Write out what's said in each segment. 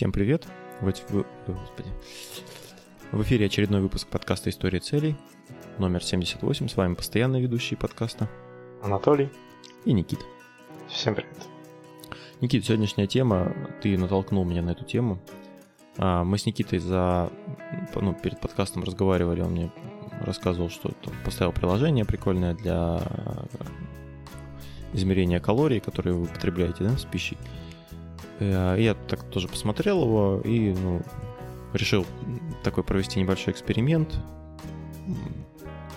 Всем привет! В, в- господи. в эфире очередной выпуск подкаста «История целей», номер 78. С вами постоянный ведущий подкаста Анатолий. и Никита. Всем привет. Никита, сегодняшняя тема, ты натолкнул меня на эту тему. А, Мы с Никитой за, ну, перед подкастом разговаривали, он мне рассказывал, что поставил приложение прикольное для измерения калорий, которые вы потребляете да, с пищей. Э, Я так тоже посмотрел его и ну, решил такой провести небольшой эксперимент,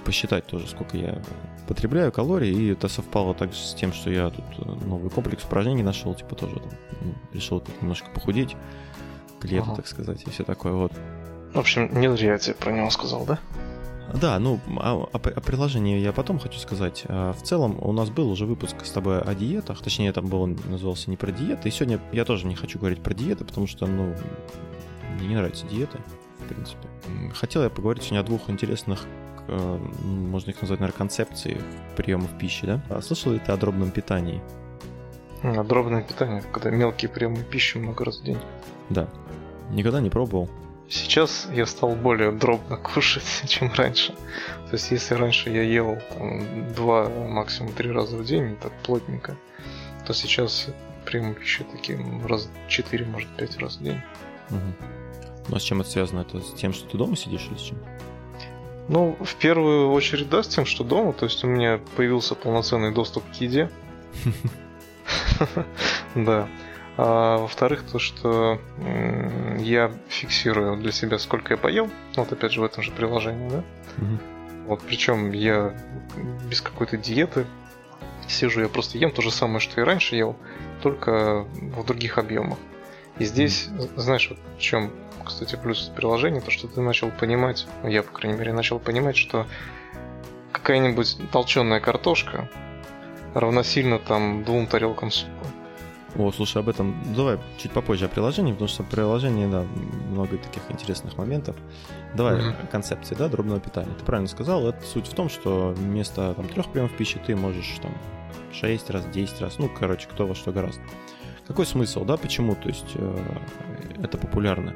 посчитать тоже, сколько я потребляю калорий, и это совпало также с тем, что я тут э, новый комплекс упражнений нашел, типа тоже там, ну, решил тут немножко похудеть к лету, Ага. так сказать, и все такое вот. В общем, не зря я тебе про него сказал, да? Да, ну, о, о- о приложении я потом хочу сказать. А В целом, у нас был уже выпуск с тобой о диетах, точнее, там был, он назывался не про диеты, и сегодня я тоже не хочу говорить про диеты, потому что, ну, мне не нравятся диеты, в принципе. Хотел я поговорить сегодня о двух интересных, э, можно их назвать, наверное, концепции приемов пищи, да? А слышал ли ты о дробном питании? А, Дробное питание, когда мелкие приемы пищи много раз в день. Да. Никогда не пробовал. Сейчас я стал более дробно кушать, чем раньше. То есть, если раньше я ел там, два, максимум три раза в день, так плотненько, то сейчас приемы пищи такие м, раз четыре, может пять раз в день. Мгм. Ну, а с чем это связано? Это с тем, что ты дома сидишь или с чем? Ну, в первую очередь, да, с тем, что дома, то есть у меня появился полноценный доступ к еде. Да. А во-вторых, то, что я фиксирую для себя, сколько я поел. Вот опять же в этом же приложении, да. Мгм. Вот причем я без какой-то диеты сижу, я просто ем то же самое, что и раньше ел, только в других объемах. И здесь, знаешь, вот в чем, кстати, плюс приложения, то, что ты начал понимать, ну, я, по крайней мере, начал понимать, что какая-нибудь толченая картошка равносильно там двум тарелкам супа. О, слушай, об этом давай чуть попозже о приложении, потому что в приложении, да, много таких интересных моментов. Давай о концепции, да, дробного питания. Ты правильно сказал, это суть в том, что вместо там трех приемов пищи ты можешь там 6 раз, 10 раз, ну, короче, кто во что гораздо. Какой смысл, да, почему, то есть э, это популярно?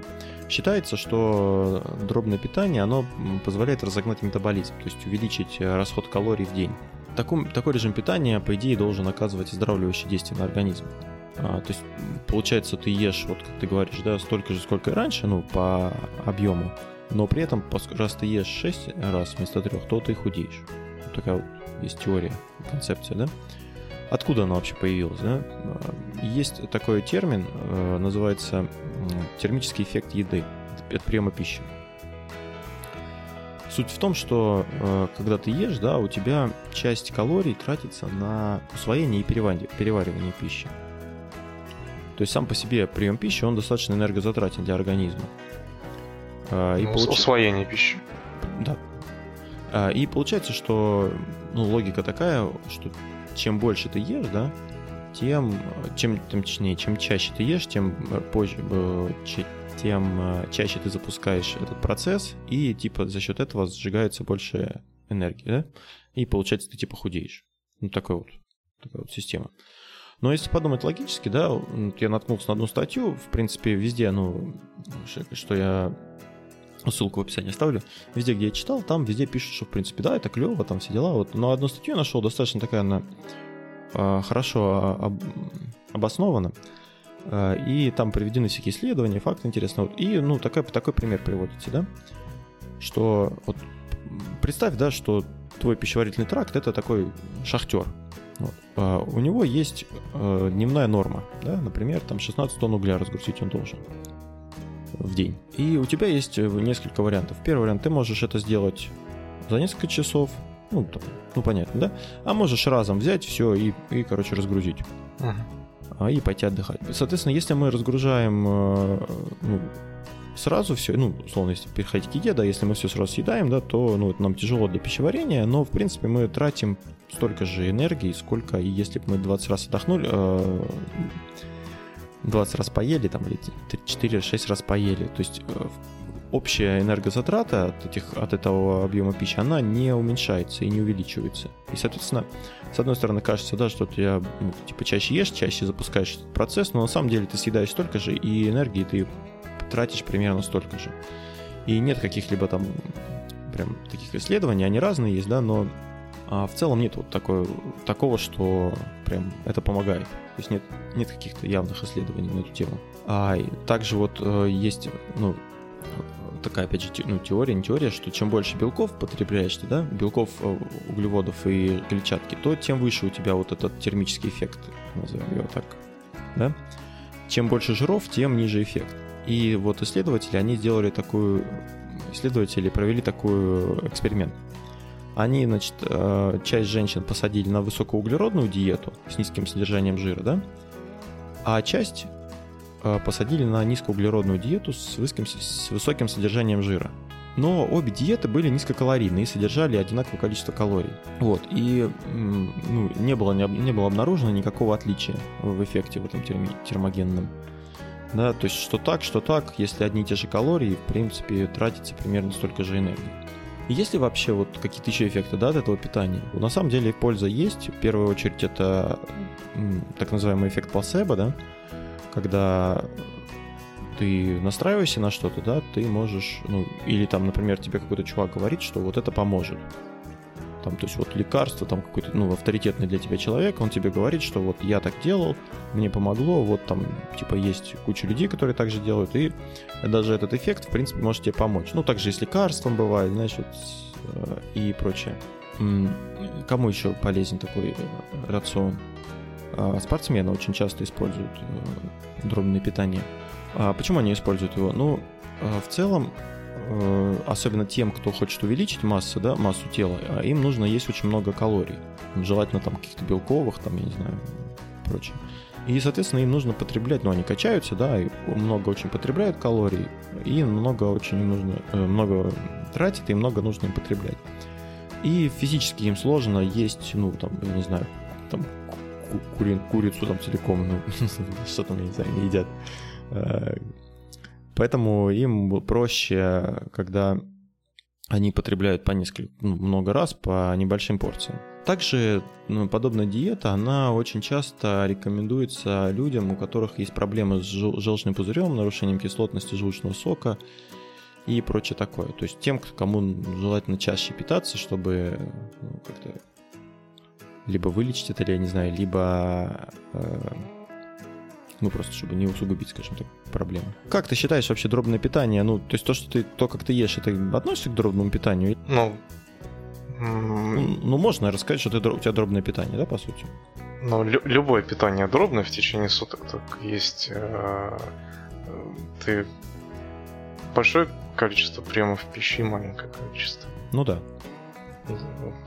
Считается, что дробное питание, оно позволяет разогнать метаболизм, то есть увеличить э, расход калорий в день. Таком, такой режим питания, по идее, должен оказывать оздоравливающее действие на организм. А, то есть, получается, ты ешь, вот как ты говоришь, да, столько же, сколько и раньше, ну, по объему, но при этом, раз ты ешь 6 раз вместо трех, то ты худеешь. Вот такая вот есть теория, концепция, да? Откуда она вообще появилась, да? А, Есть такой термин, э, называется термический эффект еды от приема пищи. Суть в том, что э, когда ты ешь, да, у тебя часть калорий тратится на усвоение и перевари- переваривание пищи. То есть сам по себе прием пищи, он достаточно энергозатратен для организма. А, И Ну, получ- Усвоение пищи. да. А, И получается, что ну, логика такая, что чем больше ты ешь, да, тем, чем, тем точнее, чем чаще ты ешь, тем э, позже, э, тем э, чаще ты запускаешь этот процесс, и типа за счет этого сжигается больше энергии, да, и получается ты типа худеешь. Ну, такой вот, такая вот система. Но если подумать логически, да, я наткнулся на одну статью, в принципе, везде, ну, что я ссылку в описании оставлю, везде, где я читал, там везде пишут, что, в принципе, да, это клево, там все дела, вот. Но одну статью я нашел, достаточно такая она а, хорошо об- обоснована, а, и там приведены всякие исследования, факты интересные. И, ну, такой, такой пример приводится, да, что вот представь, да, что твой пищеварительный тракт это такой шахтер. Вот. А, у него есть э, дневная норма, да, например, там 16 тонн угля разгрузить он должен в день. И у тебя есть э, несколько вариантов. Первый вариант, ты можешь это сделать за несколько часов, ну, там, ну понятно, да? А можешь разом взять все и, и короче, разгрузить Мгм. а, и пойти отдыхать. Соответственно, если мы разгружаем э, ну, сразу все, ну, условно, если переходить к еде, да, если мы все сразу съедаем, да, то ну, это нам тяжело для пищеварения, но, в принципе, мы тратим столько же энергии, сколько, и если бы мы 20 раз отдохнули, э, 20 раз поели, там, или 4-6 раз поели, то есть э, общая энергозатрата от, этих, от этого объема пищи, она не уменьшается и не увеличивается. И, соответственно, с одной стороны, кажется, да, что ты ну, типа чаще ешь, чаще запускаешь этот процесс, но на самом деле ты съедаешь столько же, и энергии ты тратишь примерно столько же. И нет каких-либо там прям таких исследований, они разные есть, да, но а в целом нет вот такой, такого, что прям это помогает. То есть нет, нет каких-то явных исследований на эту тему. А также вот э, есть, ну, такая, опять же, ну, теория, не теория, что чем больше белков потребляешь ты, да, белков, э, углеводов и клетчатки, то тем выше у тебя вот этот термический эффект, назовем его так, да. Чем больше жиров, тем ниже эффект. И вот исследователи, они сделали такую, исследователи провели такой эксперимент – они, значит, э, часть женщин посадили на высокоуглеродную диету с низким содержанием жира, да, а часть э, посадили на низкоуглеродную диету с высоким, с высоким содержанием жира. Но обе диеты были низкокалорийные и содержали одинаковое количество калорий. Вот, и ну, не, было, не было обнаружено никакого отличия в эффекте в этом термогенном. Да, то есть что так, что так, если одни и те же калории, в принципе, тратится примерно столько же энергии. Есть ли вообще вот какие-то еще эффекты да, от этого питания? На самом деле польза есть. В первую очередь это так называемый эффект плацебо, да, когда ты настраиваешься на что-то, да, ты можешь, ну, или там, например, тебе какой-то чувак говорит, что вот это поможет. Там, то есть вот лекарство, там какой-то, ну, авторитетный для тебя человек, он тебе говорит, что вот я так делал, мне помогло, вот там, типа, есть куча людей, которые так же делают, и даже этот эффект, в принципе, может тебе помочь. Ну, также и с лекарством бывает, вот, э, и прочее. Кому еще полезен такой э, рацион? А, спортсмены очень часто используют э, дробное питание. А почему они используют его? Ну, в целом, особенно тем, кто хочет увеличить массу, да, массу тела, а им нужно есть очень много калорий. Желательно там каких-то белковых, там, я не знаю, прочее. И, соответственно, им нужно потреблять, ну, они качаются, да, и много очень потребляют калорий, и много очень нужно, э, много тратят, и много нужно им потреблять. И физически им сложно есть, ну, там, я не знаю, там, кури, курицу там целиком, ну, что там, я не знаю, не едят. Поэтому им проще, когда они потребляют по несколько, ну, много раз по небольшим порциям. Также ну, подобная диета, она очень часто рекомендуется людям, у которых есть проблемы с желчным пузырем, нарушением кислотности желчного сока и прочее такое. То есть тем, кому желательно чаще питаться, чтобы ну, как-то либо вылечить это, я не знаю, либо э, ну просто чтобы не усугубить, скажем так, проблему. Как ты считаешь вообще дробное питание? Ну, то есть то, что ты, то, как ты ешь, это относится к дробному питанию? Ну, ну, ну, можно рассказать, что ты, у тебя дробное питание, да, по сути? Ну, лю- любое питание дробное в течение суток. Так есть э- ты большое количество приемов пищи и маленькое количество. Ну да.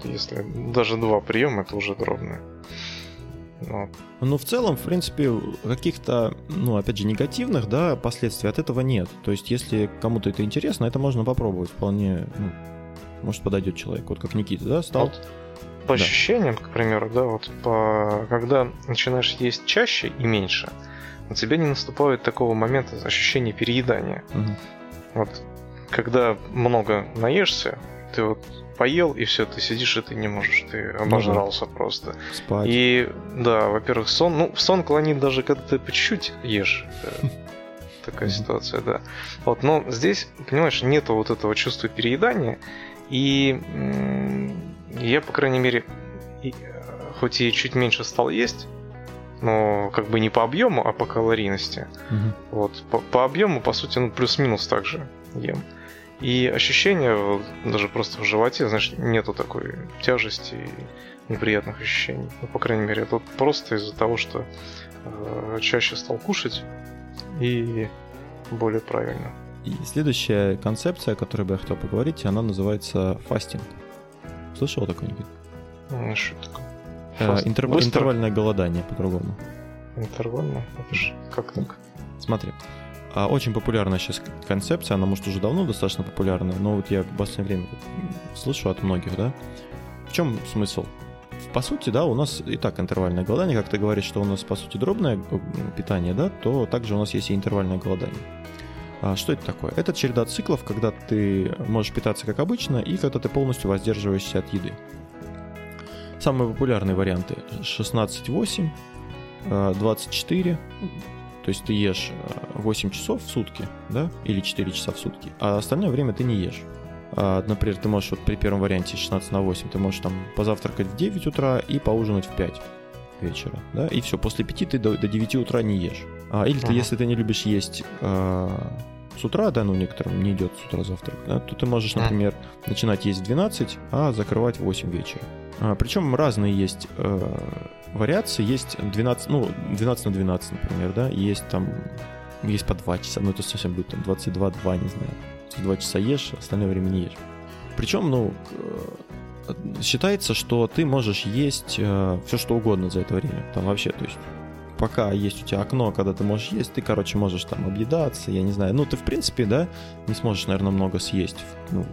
Если даже два приема, это уже дробное. Но... Ну, в целом, в принципе, каких-то, ну, опять же, негативных, да, последствий от этого нет. То есть, если кому-то это интересно, это можно попробовать вполне, ну, может, подойдет человек. Вот как Никита, да, стал? Вот по да. ощущениям, к примеру, да, вот по... когда начинаешь есть чаще и меньше, у тебя не наступает такого момента ощущения переедания. Угу. Вот когда много наешься, ты вот поел, и все, ты сидишь, и ты не можешь, ты обожрался ну, просто. Спать. И да, во-первых, сон, ну, сон клонит даже когда ты по чуть-чуть ешь. Такая ситуация, да. Вот, но здесь, понимаешь, нету вот этого чувства переедания, и я, по крайней мере, э, хоть и чуть меньше стал есть, но как бы не по объему, а по калорийности. Угу. Вот по, по объему, по сути, ну плюс-минус так же ем. И ощущения даже просто в животе, знаешь, нету такой тяжести и неприятных ощущений. Ну, по крайней мере, это просто из-за того, что э, чаще стал кушать и более правильно. И следующая концепция, о которой бы я хотел поговорить, она называется фастинг. Слышал такое нибудь? Ну, что такое? Э, интерв... Интервальное голодание по-другому. Интервальное? Это же как так? Смотри. А, очень популярная сейчас концепция, она может уже давно достаточно популярна, но вот я в последнее время слышу от многих, да. В чем смысл? По сути, да, у нас и так интервальное голодание, как ты говоришь, что у нас, по сути, дробное э, питание, да, то также у нас есть и интервальное голодание. А что это такое? Это череда циклов, когда ты можешь питаться как обычно и когда ты полностью воздерживаешься от еды. Самые популярные варианты 16-8, 24, э, то есть ты ешь 8 э, часов в сутки, да, или 4 часа в сутки, а остальное время ты не ешь. А, например, ты можешь вот при первом варианте 16 на 8, ты можешь там позавтракать в 9 утра и поужинать в 5 вечера, да, и все, после 5 ты до, до 9 утра не ешь. А, или ага. ты, если ты не любишь есть а, с утра, да, ну некоторым не идет с утра завтрак, да, то ты можешь, например, начинать есть в 12, а закрывать в 8 вечера. А, причем разные есть э, вариации, есть 12, ну, 12 на 12, например, да, есть там, есть по 2 часа, ну это совсем будет там 22, 2, не знаю. 2 часа ешь, остальное время не ешь. Причем, ну, считается, что ты можешь есть э, все что угодно за это время. Там вообще, то есть пока есть у тебя окно, когда ты можешь есть, ты, короче, можешь там объедаться, я не знаю. Ну, ты, в принципе, да, не сможешь, наверное, много съесть, ну,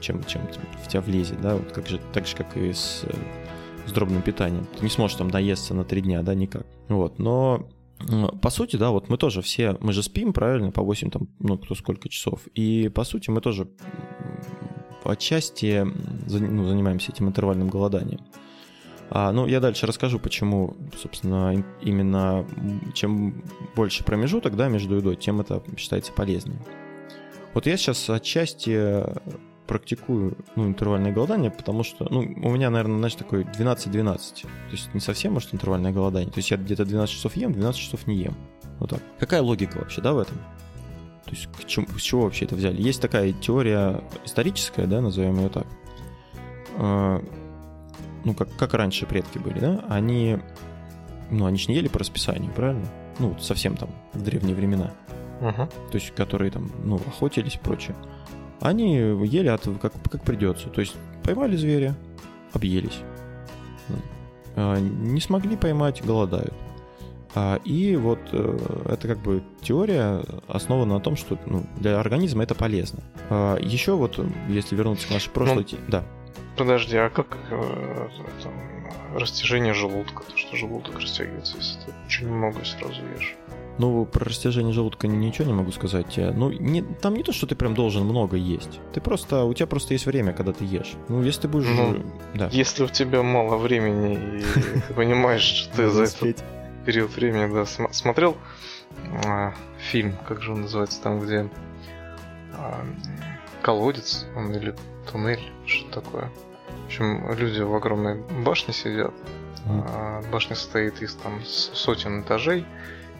чем, чем в тебя влезет, да, вот как же, так же, как и с, э, с дробным питанием. Ты не сможешь там наесться на три дня, да, никак. Вот, но по сути, да, вот мы тоже все, мы же спим, правильно, по 8 там, ну, кто сколько часов. И по сути мы тоже отчасти ну, занимаемся этим интервальным голоданием. А, ну, я дальше расскажу, почему, собственно, именно чем больше промежуток да, между едой, тем это считается полезнее. Вот я сейчас отчасти практикую ну, интервальное голодание, потому что ну, у меня, наверное, значит, такой 12-12. То есть не совсем, может, интервальное голодание. То есть я где-то 12 часов ем, 12 часов не ем. Вот так. Какая логика вообще, да, в этом? То есть к чему, с чего вообще это взяли? Есть такая теория историческая, да, назовем ее так. Ну, как, как раньше предки были, да, они, ну, они же не ели по расписанию, правильно? Ну, совсем там в древние времена. Uh-huh. То есть, которые там, ну, охотились и прочее. Они ели от, как, как придется. То есть, поймали зверя, объелись. А, не смогли поймать, голодают. А, и вот э, это как бы теория основана на том, что ну, для организма это полезно. А, еще вот, если вернуться к нашей прошлой... Ну, да. Подожди, а как э, там, растяжение желудка? То, что желудок растягивается, если ты очень много сразу ешь. Ну, про растяжение желудка ничего не могу сказать. Ну, не, там не то, что ты прям должен много есть. Ты просто, у тебя просто есть время, когда ты ешь. Ну, если ты будешь... Ну, да. Если у тебя мало времени, и ты понимаешь, что ты за этот период времени, да, смотрел а, фильм, как же он называется, там, где а, колодец, он или туннель, что такое. В общем, люди в огромной башне сидят. Mm. А, башня состоит из там сотен этажей,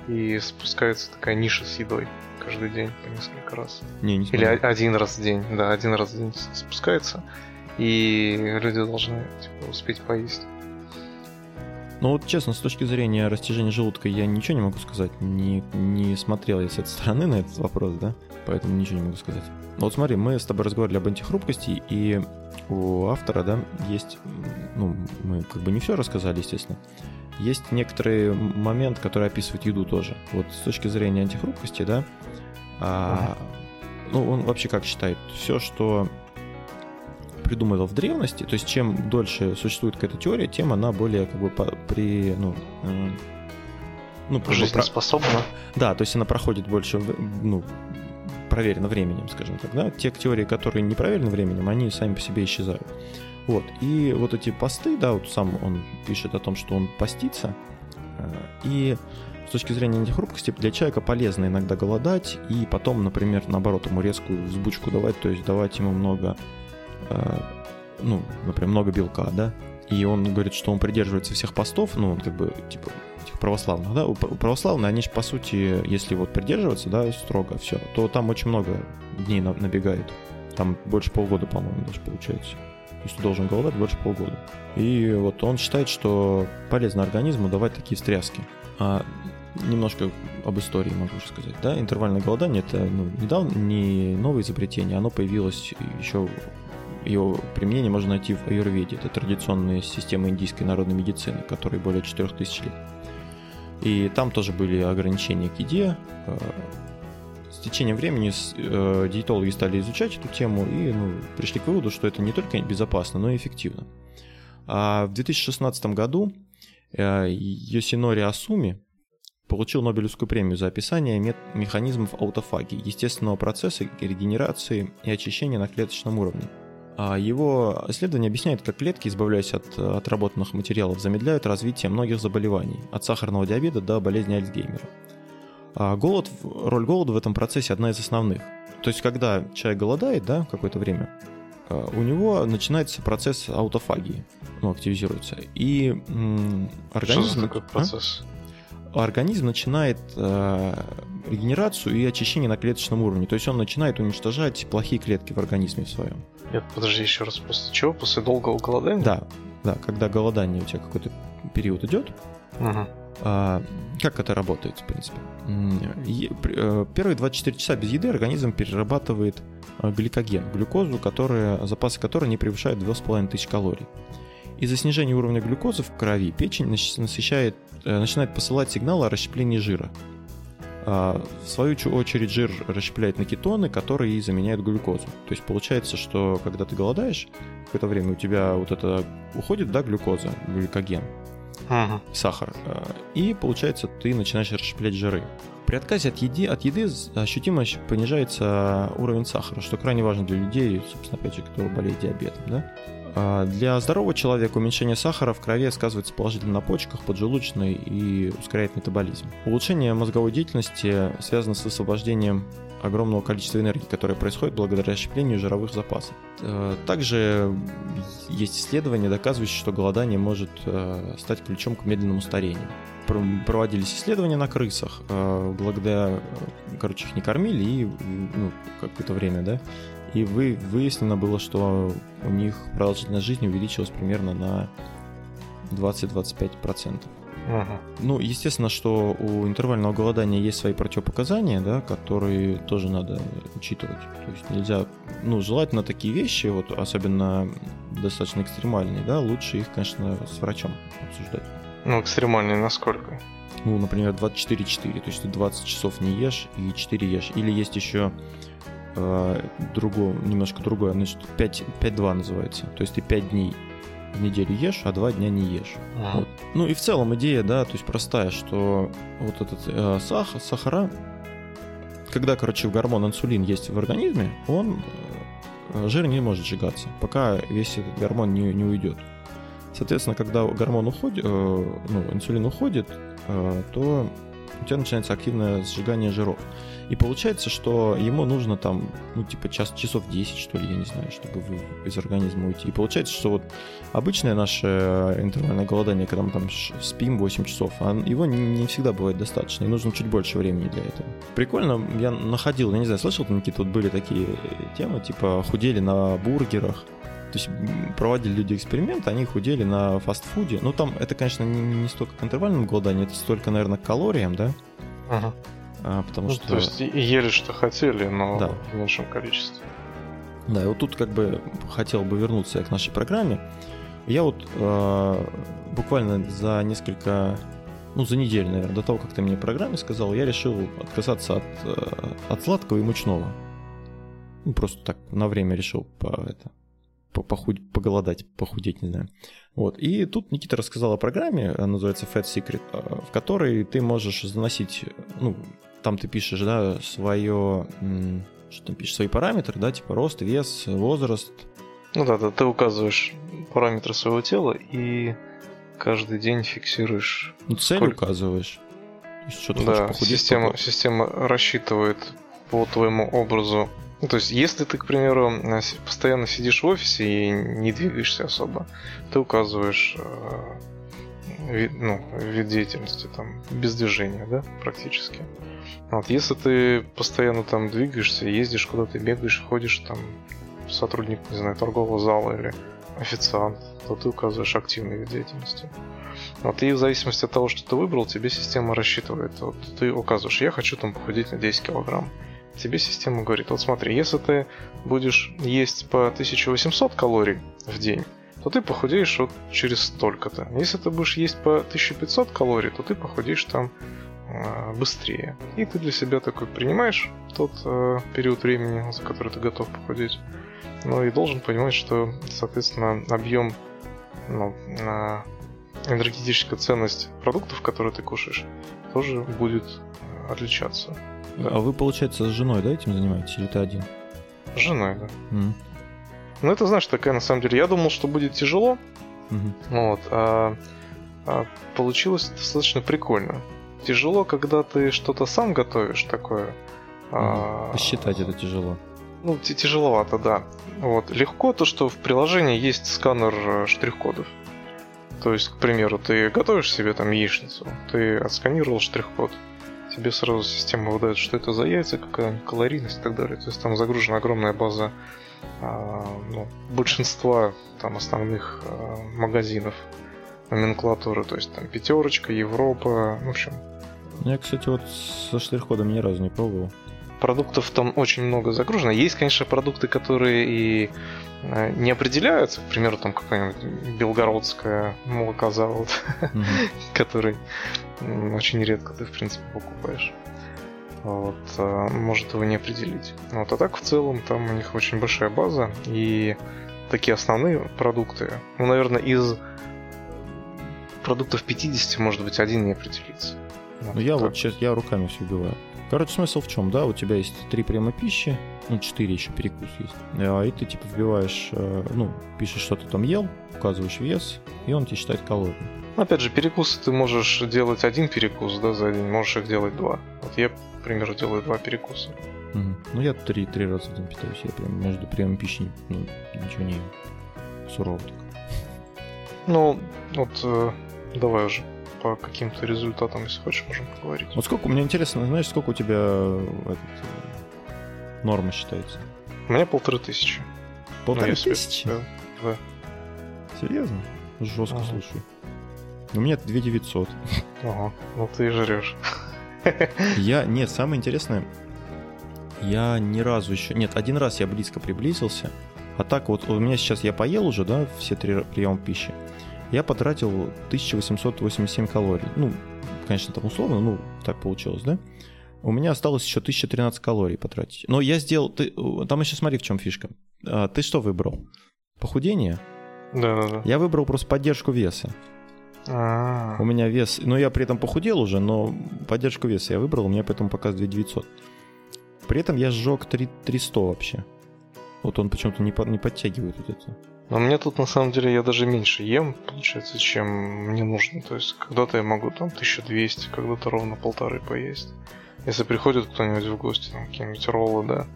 и спускается такая ниша с едой каждый день по несколько раз. Не, не Или один раз в день, да, один раз в день спускается, и люди должны типа, успеть поесть. Ну вот честно, с точки зрения растяжения желудка я ничего не могу сказать. Не, не смотрел я с этой стороны на этот вопрос, да? Поэтому ничего не могу сказать. Ну вот смотри, мы с тобой разговаривали об антихрупкости, и у автора, да, есть, ну, мы как бы не все рассказали, естественно, есть некоторый момент, который описывает еду тоже. Вот с точки зрения антихрупкости, да, а, ну, он вообще как считает, все, что придумала в древности, то есть чем дольше существует какая-то теория, тем она более как бы при, ну, ну жизнеспособна. Да, то есть она проходит больше, ну, проверено временем, скажем так, да. Те теории, которые не проверены временем, они сами по себе исчезают. Вот. И вот эти посты, да, вот сам он пишет о том, что он постится. Э, и с точки зрения антихрупкости для человека полезно иногда голодать и потом, например, наоборот, ему резкую взбучку давать, то есть давать ему много, ну, например, много белка, да. И он говорит, что он придерживается всех постов, ну, он как бы, типа, этих православных, да, православных, они же, по сути, если вот придерживаться, да, строго все, то там очень много дней набегает. Там больше полгода, по-моему, даже получается. То есть ты должен голодать больше полгода. И вот он считает, что полезно организму давать такие встряски. А немножко об истории могу рассказать. Да? Интервальное голодание это ну, недавно не новое изобретение, оно появилось еще его применение можно найти в аюрведе. Это традиционная система индийской народной медицины, которой более 4000 лет. И там тоже были ограничения к еде, э, с течением времени э, диетологи стали изучать эту тему и ну, пришли к выводу, что это не только безопасно, но и эффективно. А в 2016 году э, Йосинори Асуми получил Нобелевскую премию за описание механизмов аутофагии, естественного процесса регенерации и очищения на клеточном уровне. А его исследование объясняет, как клетки, избавляясь от отработанных материалов, замедляют развитие многих заболеваний, от сахарного диабета до болезни Альцгеймера. А голод, роль голода в этом процессе одна из основных. То есть, когда человек голодает, да, какое-то время, а, у него начинается процесс аутофагии, ну, активизируется. И м, организм... Что за такой процесс? А? Организм начинает э, регенерацию и очищение на клеточном уровне. То есть он начинает уничтожать плохие клетки в организме своем. Нет, подожди еще раз, после чего? После долгого голодания? Да, да, когда голодание у тебя какой-то период идет, угу. а, как это работает, в принципе? Э, первые 24 часа без еды организм перерабатывает э, гликоген, глюкозу, которая, запасы которой не превышают 2500 калорий. Из-за снижения уровня глюкозы в крови печень насыщает, э, начинает посылать сигналы о расщеплении жира. А, в свою очередь жир расщепляет на кетоны, которые заменяют глюкозу. То есть получается, что когда ты голодаешь, какое-то время у тебя вот это уходит, да, глюкоза, гликоген, ага. сахар, а, и получается ты начинаешь расщеплять жиры. При отказе от еды, от еды ощутимо понижается уровень сахара, что крайне важно для людей, собственно, опять же, кто болеет диабетом, да? А, для здорового человека уменьшение сахара в крови сказывается положительно на почках, поджелудочной и ускоряет метаболизм. Улучшение мозговой деятельности связано с освобождением огромного количества энергии, которое происходит благодаря расщеплению жировых запасов. Э, также есть исследования, доказывающие, что голодание может э, стать ключом к медленному старению. Проводились исследования на крысах, э, благодаря, короче, их не кормили и ну, какое-то время, да, и вы, выяснено было, что у них продолжительность жизни увеличилась примерно на 20-25%. Ага. Ну, естественно, что у интервального голодания есть свои противопоказания, да, которые тоже надо учитывать. То есть нельзя, ну, желательно такие вещи, вот особенно достаточно экстремальные, да, лучше их, конечно, с врачом обсуждать. Ну, экстремальные насколько? Ну, например, 24-4, то есть ты 20 часов не ешь и 4 ешь. Или есть еще э, другое, немножко другое, значит, 5-2 называется. То есть ты 5 дней в неделю ешь, а 2 дня не ешь. Ага. Вот. Ну и в целом идея, да, то есть простая, что вот этот э, сахар, сахара, когда, короче, гормон инсулин есть в организме, он э, жир не может сжигаться, пока весь этот гормон не, не уйдет. Соответственно, когда гормон уходит, э, ну, инсулин уходит, э, то у тебя начинается активное сжигание жиров. И получается, что ему нужно там, ну, типа, час, часов 10, что ли, я не знаю, чтобы из организма уйти. И получается, что вот обычное наше интервальное голодание, когда мы там спим 8 часов, а его не всегда бывает достаточно, и нужно чуть больше времени для этого. Прикольно, я находил, я не знаю, слышал Никита, вот были такие темы, типа, худели на бургерах, то есть проводили люди эксперимент, они худели на фастфуде. Ну, там это, конечно, не, не столько к интервальному голоданию, это столько, наверное, к калориям, да? Ага. А, потому ну, что... То есть ели, что хотели, но да. в меньшем количестве. Да, и вот тут как бы хотел бы вернуться к нашей программе. Я вот э, буквально за несколько, ну за неделю, наверное, до того, как ты мне программе сказал, я решил отказаться от, э, от сладкого и мучного. Ну, просто так на время решил по, это, похуд... поголодать, похудеть, не знаю. Вот. И тут Никита рассказал о программе, она называется Fat Secret, э, в которой ты можешь заносить, ну, там ты пишешь, да, свое, что там пишешь, свои параметры, да, типа рост, вес, возраст. Ну да, да, ты указываешь параметры своего тела и каждый день фиксируешь. Ну, цель сколько... указываешь. Что ты да, похудеть, система, система рассчитывает по твоему образу ну, то есть, если ты, к примеру, постоянно сидишь в офисе и не двигаешься особо, ты указываешь э, вид, ну, вид деятельности там без движения, да, практически. Вот, если ты постоянно там двигаешься, ездишь куда-то, бегаешь, ходишь там сотрудник, не знаю, торгового зала или официант, то ты указываешь активный вид деятельности. Вот, и в зависимости от того, что ты выбрал, тебе система рассчитывает. Вот, ты указываешь, я хочу там похудеть на 10 килограмм тебе система говорит, вот смотри, если ты будешь есть по 1800 калорий в день, то ты похудеешь вот через столько-то. Если ты будешь есть по 1500 калорий, то ты похудеешь там э, быстрее. И ты для себя такой принимаешь тот э, период времени, за который ты готов похудеть. Ну и должен понимать, что, соответственно, объем ну, э, энергетическая ценность продуктов, которые ты кушаешь, тоже будет э, отличаться. Да. А вы, получается, с женой, да, этим занимаетесь, или ты один? С женой, да. Mm. Ну, это, знаешь, такая, на самом деле, я думал, что будет тяжело, mm-hmm. вот, а, а получилось достаточно прикольно. Тяжело, когда ты что-то сам готовишь такое. Mm-hmm. А... Посчитать это тяжело. Ну, тяжеловато, да. Вот. Легко то, что в приложении есть сканер э, штрих-кодов. То есть, к примеру, ты готовишь себе там яичницу, ты отсканировал штрих-код, тебе сразу система выдает, что это за яйца, какая калорийность и так далее. То есть там загружена огромная база а, ну, большинства там основных а, магазинов номенклатуры, то есть там пятерочка, Европа, в общем. Я, кстати, вот со штрих-кодом ни разу не пробовал продуктов там очень много загружено. Есть, конечно, продукты, которые и э, не определяются, к примеру, там какая-нибудь белгородская молокозавод, mm-hmm. который очень редко ты, в принципе, покупаешь. Вот, э, может его не определить. Вот, а так в целом там у них очень большая база, и такие основные продукты, ну, наверное, из продуктов 50, может быть, один не определится. Вот, ну, я так. вот сейчас, я руками все убиваю. Короче, смысл в чем, да, у тебя есть три приема пищи, ну, четыре еще перекус есть, а, и ты, типа, вбиваешь, э, ну, пишешь, что ты там ел, указываешь вес, и он тебе считает калории. Опять же, перекусы ты можешь делать один перекус, да, за день, можешь их делать два. Вот я, к примеру, делаю два перекуса. Угу. Ну, я три, три раза в день питаюсь, я прям между приемом пищи, ну, ничего не ем. Сурово так. Ну, вот, э, давай уже по каким-то результатам, если хочешь, можем поговорить. Вот сколько, мне интересно, знаешь, сколько у тебя этот, э, норма считается? У меня полторы тысячи. Полторы ну, тысячи? Да, да. Серьезно? Жестко ага. слушаю. У меня 2 900. Ага, ну ты и жрешь. Я, нет, самое интересное, я ни разу еще, нет, один раз я близко приблизился, а так вот у меня сейчас я поел уже, да, все три приема пищи я потратил 1887 калорий. Ну, конечно, там условно, ну, так получилось, да? У меня осталось еще 1013 калорий потратить. Но я сделал... Ты, там еще смотри, в чем фишка. А, ты что выбрал? Похудение? Да, да, да. Я выбрал просто поддержку веса. А-а-а. У меня вес... Ну, я при этом похудел уже, но поддержку веса я выбрал, у меня поэтому показывает 900. При этом я сжег 3, 300 вообще. Вот он почему-то не, по, не подтягивает вот это. Но мне тут на самом деле я даже меньше ем, получается, чем мне нужно. То есть когда-то я могу там 1200, когда-то ровно полторы поесть. Если приходит кто-нибудь в гости, там какие-нибудь роллы, да,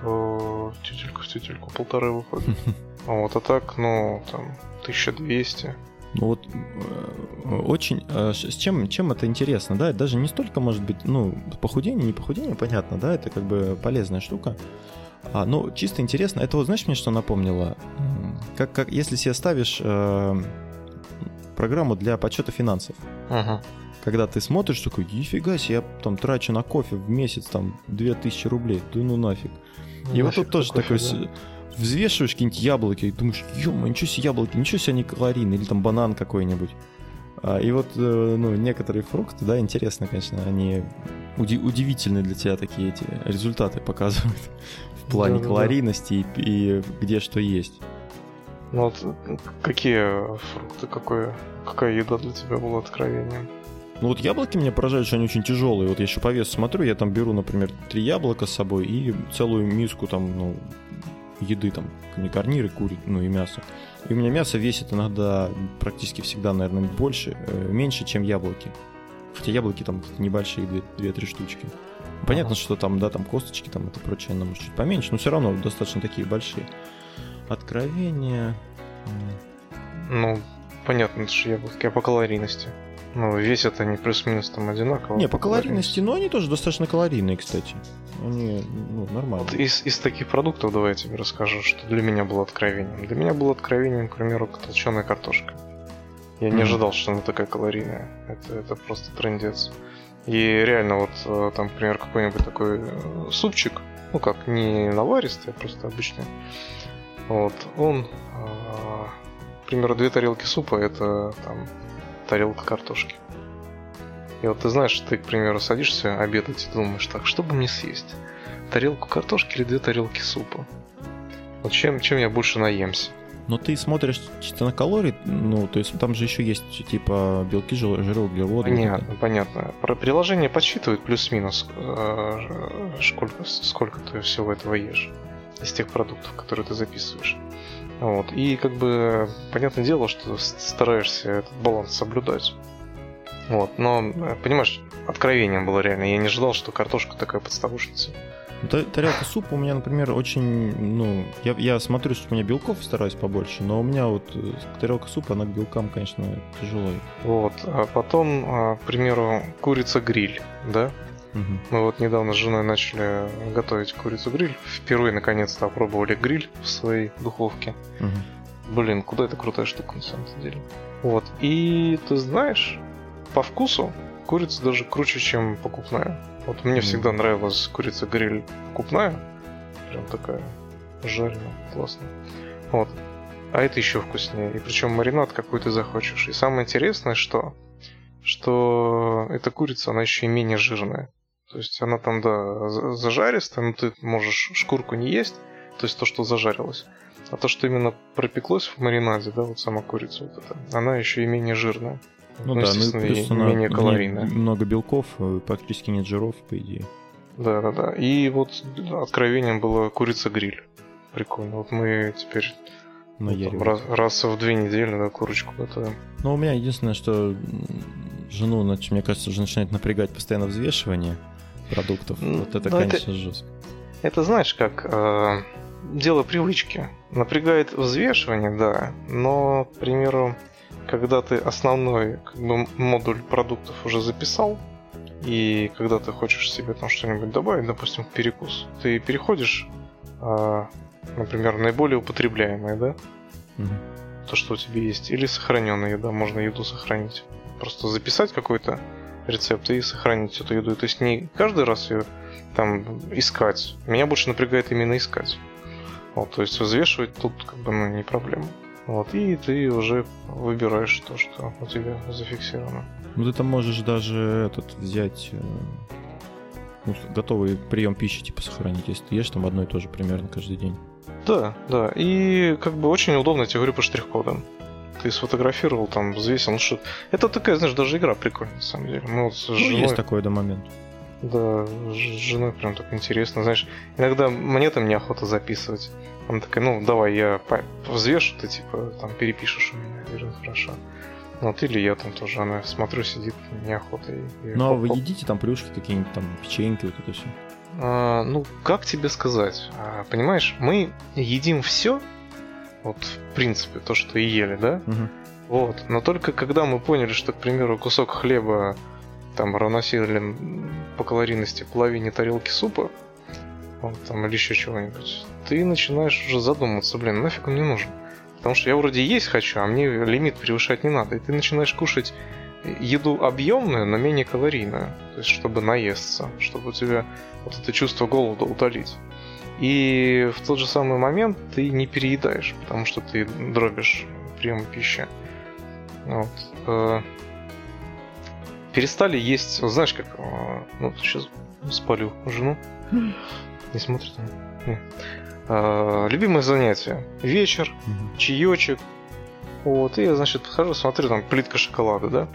то тютельку в тютельку полторы выходит. А вот, а так, ну, там, 1200. Ну вот э, очень э, с чем чем это интересно, да, даже не столько может быть, ну похудение, не похудение, понятно, да, это как бы полезная штука, а, ну, чисто интересно. Это вот знаешь мне что напомнило? Как, как если себе ставишь э, программу для подсчета финансов. Ага. Когда ты смотришь, такой, нифига себе, я там трачу на кофе в месяц там 2000 рублей, да ну нафиг. Ну, и вот тут тоже кофе, такой да? взвешиваешь какие-нибудь яблоки и думаешь, ё ничего себе яблоки, ничего себе они калорийные, или там банан какой-нибудь. А, и вот, э, ну, некоторые фрукты, да, интересно, конечно, они уди- удивительные для тебя такие эти результаты показывают плане да, калорийности да. И, и где что есть. Ну вот какие фрукты, какое, какая еда для тебя была откровением? Ну вот яблоки меня поражают, что они очень тяжелые. Вот я еще по весу смотрю, я там беру, например, три яблока с собой и целую миску там, ну, еды там, не гарниры, кури, ну и мясо. И у меня мясо весит иногда практически всегда, наверное, больше, э, меньше, чем яблоки. Хотя яблоки там небольшие, 2-3 штучки. Понятно, ага. что там, да, там косточки, там это прочее, может чуть поменьше, но все равно достаточно такие большие. Откровения. Ну, понятно, что яблоки, а по калорийности? Ну, весят они плюс-минус там одинаково. Не, по калорийности, но они тоже достаточно калорийные, кстати. Они, ну, нормально. Вот из, из таких продуктов давай я тебе расскажу, что для меня было откровением. Для меня было откровением, к примеру, толченая картошка. Я mm-hmm. не ожидал, что она такая калорийная. Это, это просто трендец. И реально вот э, там, например, какой-нибудь такой э, супчик, ну как, не наваристый, а просто обычный. Вот, он, э, к примеру, две тарелки супа, это там тарелка картошки. И вот ты знаешь, ты, к примеру, садишься обедать и думаешь, так, что бы мне съесть? Тарелку картошки или две тарелки супа? Вот чем, чем я больше наемся? Но ты смотришь чисто на калории, ну, то есть там же еще есть типа белки, жиры, углеводы. Понятно, вот понятно. Про приложение подсчитывает плюс-минус, э, сколько, сколько ты всего этого ешь из тех продуктов, которые ты записываешь. Вот. И как бы понятное дело, что стараешься этот баланс соблюдать. Вот. Но, э, понимаешь, откровением было реально. Я не ожидал, что картошка такая подставушница. Тарелка супа у меня, например, очень, ну, я, я смотрю, что у меня белков стараюсь побольше, но у меня вот э, тарелка супа, она к белкам, конечно, тяжело. Вот, а потом, а, к примеру, курица-гриль, да? Угу. Мы вот недавно с женой начали готовить курицу-гриль. Впервые, наконец-то, опробовали гриль в своей духовке. Угу. Блин, куда это крутая штука, на самом деле. Вот, и ты знаешь, по вкусу курица даже круче, чем покупная. Вот мне mm. всегда нравилась курица гриль покупная. Прям такая жареная, классная. Вот. А это еще вкуснее. И причем маринад какой ты захочешь. И самое интересное, что что эта курица, она еще и менее жирная. То есть она там, да, зажаристая, но ты можешь шкурку не есть, то есть то, что зажарилось. А то, что именно пропеклось в маринаде, да, вот сама курица вот эта, она еще и менее жирная. Ну, ну да, ну и плюс она менее калорийная. Много белков, э, практически нет жиров, по идее. Да, да, да. И вот откровением была курица-гриль. Прикольно. Вот мы теперь ну, там, раз, раз в две недели да, курочку готовим. Ну, у меня единственное, что жену, мне кажется, уже начинает напрягать постоянно взвешивание продуктов. Вот это, Но ну, конечно, это, жестко. Это знаешь, как э, дело привычки. Напрягает взвешивание, да, но, к примеру, когда ты основной как бы, модуль продуктов уже записал, и когда ты хочешь себе там что-нибудь добавить, допустим, перекус, ты переходишь, э, например, наиболее употребляемое, да? Угу. То, что у тебя есть, или сохраненная еда, можно еду сохранить. Просто записать какой-то рецепт и сохранить эту еду. То есть не каждый раз ее там искать. Меня больше напрягает именно искать. Вот, то есть взвешивать тут как бы ну, не проблема. Вот, и ты уже выбираешь то, что у тебя зафиксировано. Ну ты там можешь даже этот взять э, ну, готовый прием пищи типа сохранить, если ты ешь там одно и то же примерно каждый день. Да, да. И как бы очень удобно, я тебе говорю, по штрих-кодам. Ты сфотографировал, там, взвесил, ну что... Это такая, знаешь, даже игра прикольная, на самом деле. Мы вот с ну, есть такой до момент. Да, с женой прям так интересно. Знаешь, иногда мне там неохота записывать. Она такая, ну, давай я взвешу, ты типа там перепишешь у меня. Я говорю, хорошо. Вот, или я там тоже, она смотрю, сидит, неохота. И, ну, а вы едите там плюшки какие-нибудь, там, печеньки, вот это все? А, ну, как тебе сказать? А, понимаешь, мы едим все, вот, в принципе, то, что и ели, да? Угу. Вот. Но только когда мы поняли, что, к примеру, кусок хлеба там равносилен по калорийности половине тарелки супа, вот, там, или еще чего-нибудь, ты начинаешь уже задумываться, блин, нафиг он не нужен. Потому что я вроде есть хочу, а мне лимит превышать не надо. И ты начинаешь кушать еду объемную, но менее калорийную. То есть, чтобы наесться, чтобы у тебя вот это чувство голода утолить. И в тот же самый момент ты не переедаешь, потому что ты дробишь прием пищи. Вот. Перестали есть, знаешь, как... Э, ну, сейчас спалю жену. Не смотрит она? Э, любимое занятие. Вечер, чаечек. Вот, и я, значит, подхожу, смотрю, там плитка шоколада, да?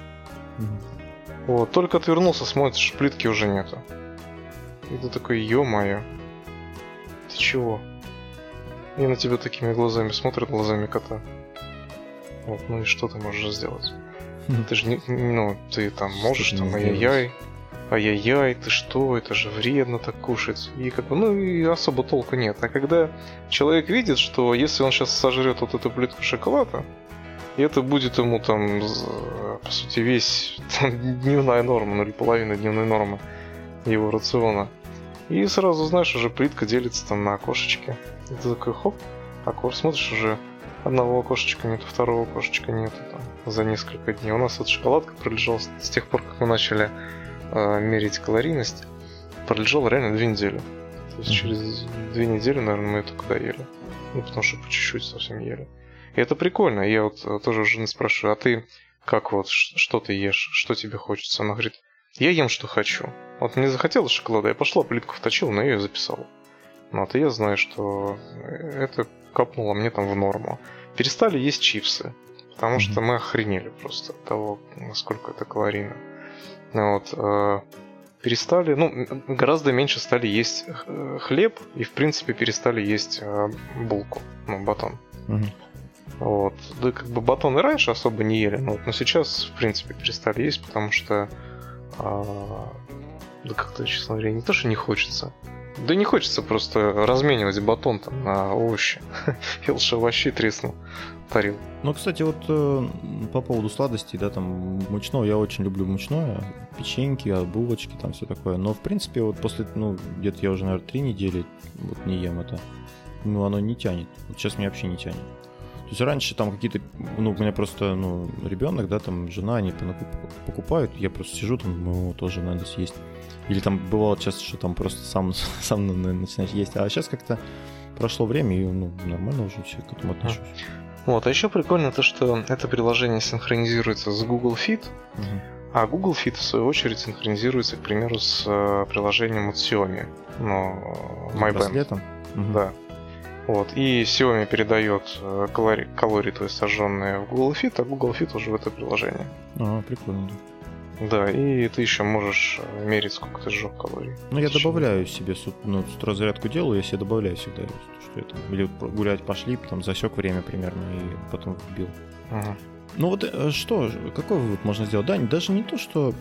Вот, только отвернулся, смотришь, плитки уже нету. И ты такой, ё-моё. Ты чего? И на тебя такими глазами смотрят, глазами кота. Вот, ну и что ты можешь сделать? Ты же не, ну, ты там можешь там, ай-яй-яй, ай-яй-яй, ты что, это же вредно так кушать. И как бы, ну и особо толку нет. А когда человек видит, что если он сейчас сожрет вот эту плитку шоколада, и это будет ему там, по сути, весь там, дневная норма, ну или половина дневной нормы его рациона. И сразу, знаешь, уже плитка делится там на окошечки. И ты такой, хоп, окош, смотришь, уже одного окошечка нет, второго окошечка нет там, за несколько дней. У нас вот шоколадка пролежала с тех пор, как мы начали э, мерить калорийность, пролежала реально две недели. То есть через две недели, наверное, мы это когда ели. Ну, потому что по чуть-чуть совсем ели. И это прикольно. Я вот э, тоже у жены спрашиваю, а ты как вот, что ты ешь, что тебе хочется? Она говорит, я ем, что хочу. Вот мне захотелось шоколада, я пошла, плитку вточила, но я ее записал. Ну, вот и я знаю, что это капнуло мне там в норму. перестали есть чипсы, потому что мы охренели просто от того, насколько это калорийно. Ну вот, э, перестали, ну, гораздо меньше стали есть э, хлеб и, в принципе, перестали есть э, булку, ну, батон. Мгм. Вот. Да как бы батон и раньше особо не ели, но, вот, но сейчас, в принципе, перестали есть, потому что а, да как-то, честно говоря, не то, что не хочется. Да не хочется просто разменивать батон там на овощи. Я лучше овощи тресну тарил. Ну, кстати, вот э, по поводу сладостей, да, там, мучного, я очень люблю мучное, печеньки, булочки, там все такое. Но, в принципе, вот после, ну, где-то я уже, наверное, три недели вот не ем это. Ну, оно не тянет. Вот сейчас меня вообще не тянет. То есть раньше там какие-то, ну, у меня просто, ну, ребенок, да, там, жена, они покупают, я просто сижу, там, ну, тоже надо съесть. Или там бывало часто, что там просто сам, сам на- начинаешь есть. А сейчас как-то прошло время, и, ну, нормально уже все к этому отношусь. Вот, а еще прикольно то, что это приложение синхронизируется с Google Fit, Мгм. а Google Fit, в свою очередь, синхронизируется, к примеру, с э, приложением от Xiaomi. Ну, С My Band. браслетом? Мгм. Да. Вот. И Xiaomi передает э, калории, калории, то есть сожженные в Google Fit, а Google Fit уже в это приложение. А, прикольно. да. Да, и ты еще можешь э, мерить, сколько ты сжег калорий. Ну, я добавляю себе, ну, зарядку делаю, я себе добавляю всегда, что это. Или гулять пошли, там засек время примерно и потом вбил. Мгм. Ну вот э, что, какой вывод можно сделать? Да, даже не то, что...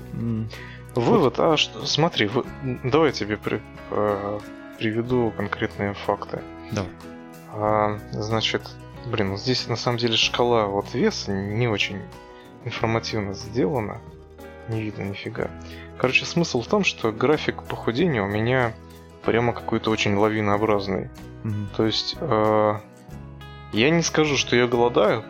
Вывод, а что, смотри, вы- давай я тебе при- э, приведу конкретные факты. Давай. А, значит, блин, вот здесь на самом деле шкала вот веса не очень информативно сделана. Не видно нифига. Короче, смысл в том, что график похудения у меня прямо какой-то очень лавинообразный. Мгм. То есть, э, я не скажу, что я голодаю.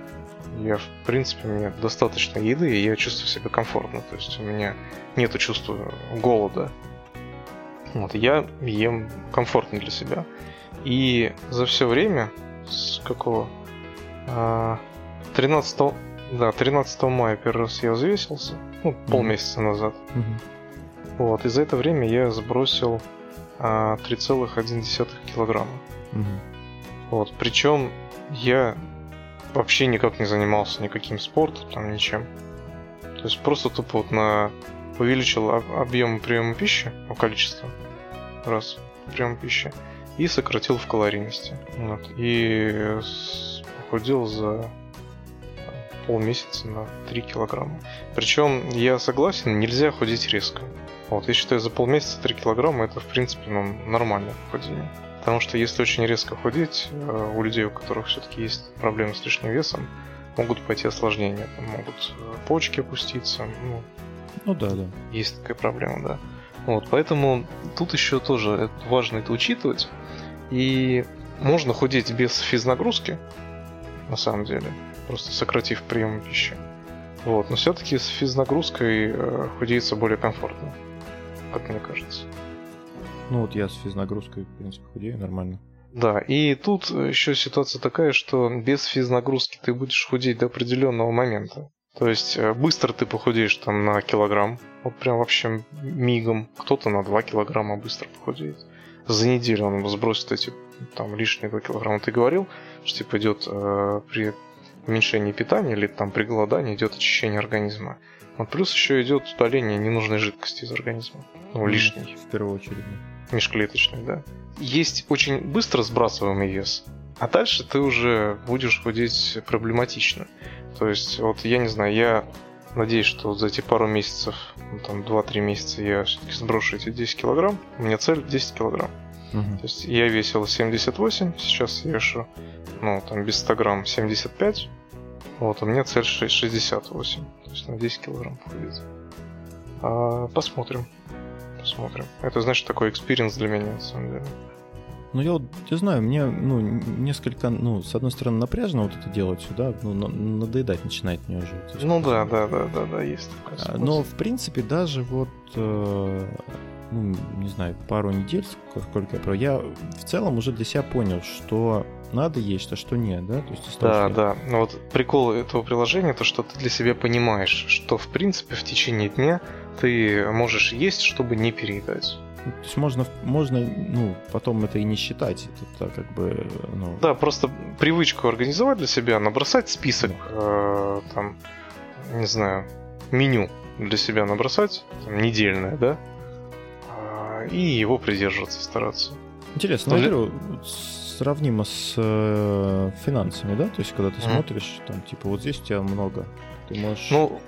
Я, в принципе, у меня достаточно еды, и я чувствую себя комфортно. То есть, у меня нет чувства голода. Вот, я ем комфортно для себя. И за все время, с какого? А, 13, да, 13 мая первый раз я взвесился, ну, полмесяца назад. Мгм. Вот, и за это время я сбросил а, 3,1 килограмма. Мгм. Вот, причем я вообще никак не занимался никаким спортом, там ничем. То есть просто тупо вот на увеличил об- объем приема пищи, ну, количество раз приема пищи, и сократил в калорийности. Вот, и похудел за полмесяца на 3 килограмма. Причем я согласен, нельзя худеть резко. Вот, я считаю, за полмесяца 3 килограмма это, в принципе, ну, нормальное похудение. Потому что если очень резко худеть, э, у людей, у которых все-таки есть проблемы с лишним весом, могут пойти осложнения. Там могут э, почки опуститься. Ну, Ну да, да. есть такая проблема, да. Вот, поэтому тут еще тоже важно это учитывать. И можно худеть без физнагрузки, на самом деле, просто сократив прием пищи. Вот, но все-таки с физнагрузкой э, худеется более комфортно, как мне кажется. Ну вот я с физнагрузкой, в принципе, худею нормально. Да, и тут еще ситуация такая, что без физнагрузки ты будешь худеть до определенного момента. То есть э, быстро ты похудеешь там на килограмм, вот прям вообще мигом. Кто-то на 2 килограмма быстро похудеет. За неделю он сбросит эти там лишние 2 килограмма. Ты говорил, что типа идет э, при уменьшении питания или там при голодании идет очищение организма. Вот плюс еще идет удаление ненужной жидкости из организма. Ну, лишней В первую очередь. да. межклеточных, да. Есть очень быстро сбрасываемый вес, а дальше ты уже будешь худеть проблематично. То есть, вот я не знаю, я надеюсь, что за эти пару месяцев, ну, там 2-3 месяца я все-таки сброшу эти 10 килограмм. У меня цель 10 килограмм. Мгм. То есть я весил 78, сейчас я вешу, ну, там без 100 грамм 75. Вот, у меня цель ше- 68. То есть на 10 килограмм похудеть. А, посмотрим. Посмотрим. Это, знаешь, такой experience для меня, на самом деле. Ну, я вот не знаю, мне, ну, несколько, ну, с одной стороны, напряжно вот это делать сюда, ну, на- надоедать начинает мне уже. Есть, Ну да, да, да, да, да, есть такая А. Но, в принципе, даже вот, э, ну, не знаю, пару недель, сколько, я про, я в целом уже для себя понял, что надо есть, а что нет, да? То есть того, Да, я- да. Но вот прикол этого приложения, то, что ты для себя понимаешь, что, в принципе, в течение дня ты можешь есть, чтобы не переедать. То есть можно, можно, ну, потом это и не считать. Это как бы, ну... Да, просто привычку организовать для себя, набросать список, э, там, не знаю, меню для себя набросать, там, недельное, да, э, и его придерживаться, стараться. Интересно, ну, говорю, сравнимо с э, финансами, да? То есть, когда ты mm. смотришь, там, типа, вот здесь у тебя много, ты можешь... Ну,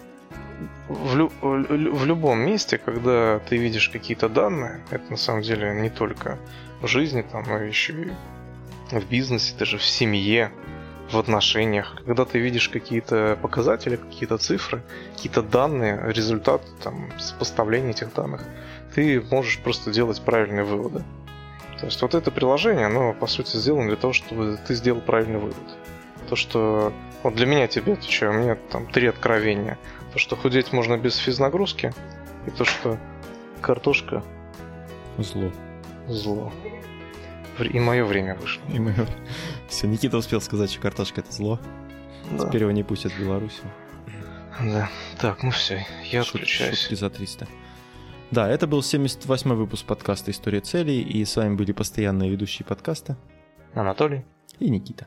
в, лю- в любом месте, когда ты видишь какие-то данные, это на самом деле не только в жизни, там, но еще и в бизнесе, даже в семье, в отношениях, когда ты видишь какие-то показатели, какие-то цифры, какие-то данные, результат, там, сопоставление этих данных, ты можешь просто делать правильные выводы. То есть вот это приложение, оно по сути сделано для того, чтобы ты сделал правильный вывод. То, что вот для меня тебе отвечаю, у меня там три откровения. То, что худеть можно без физнагрузки, и то, что картошка... Зло. Зло. И мое время вышло. И мое... Все, Никита успел сказать, что картошка это зло. Да. Теперь его не пустят в Беларуси. Да. Так, ну все, я Шут, отключаюсь. Шутки за 300. Да, это был 78-й выпуск подкаста «История целей», и с вами были постоянные ведущие подкаста Анатолий и Никита.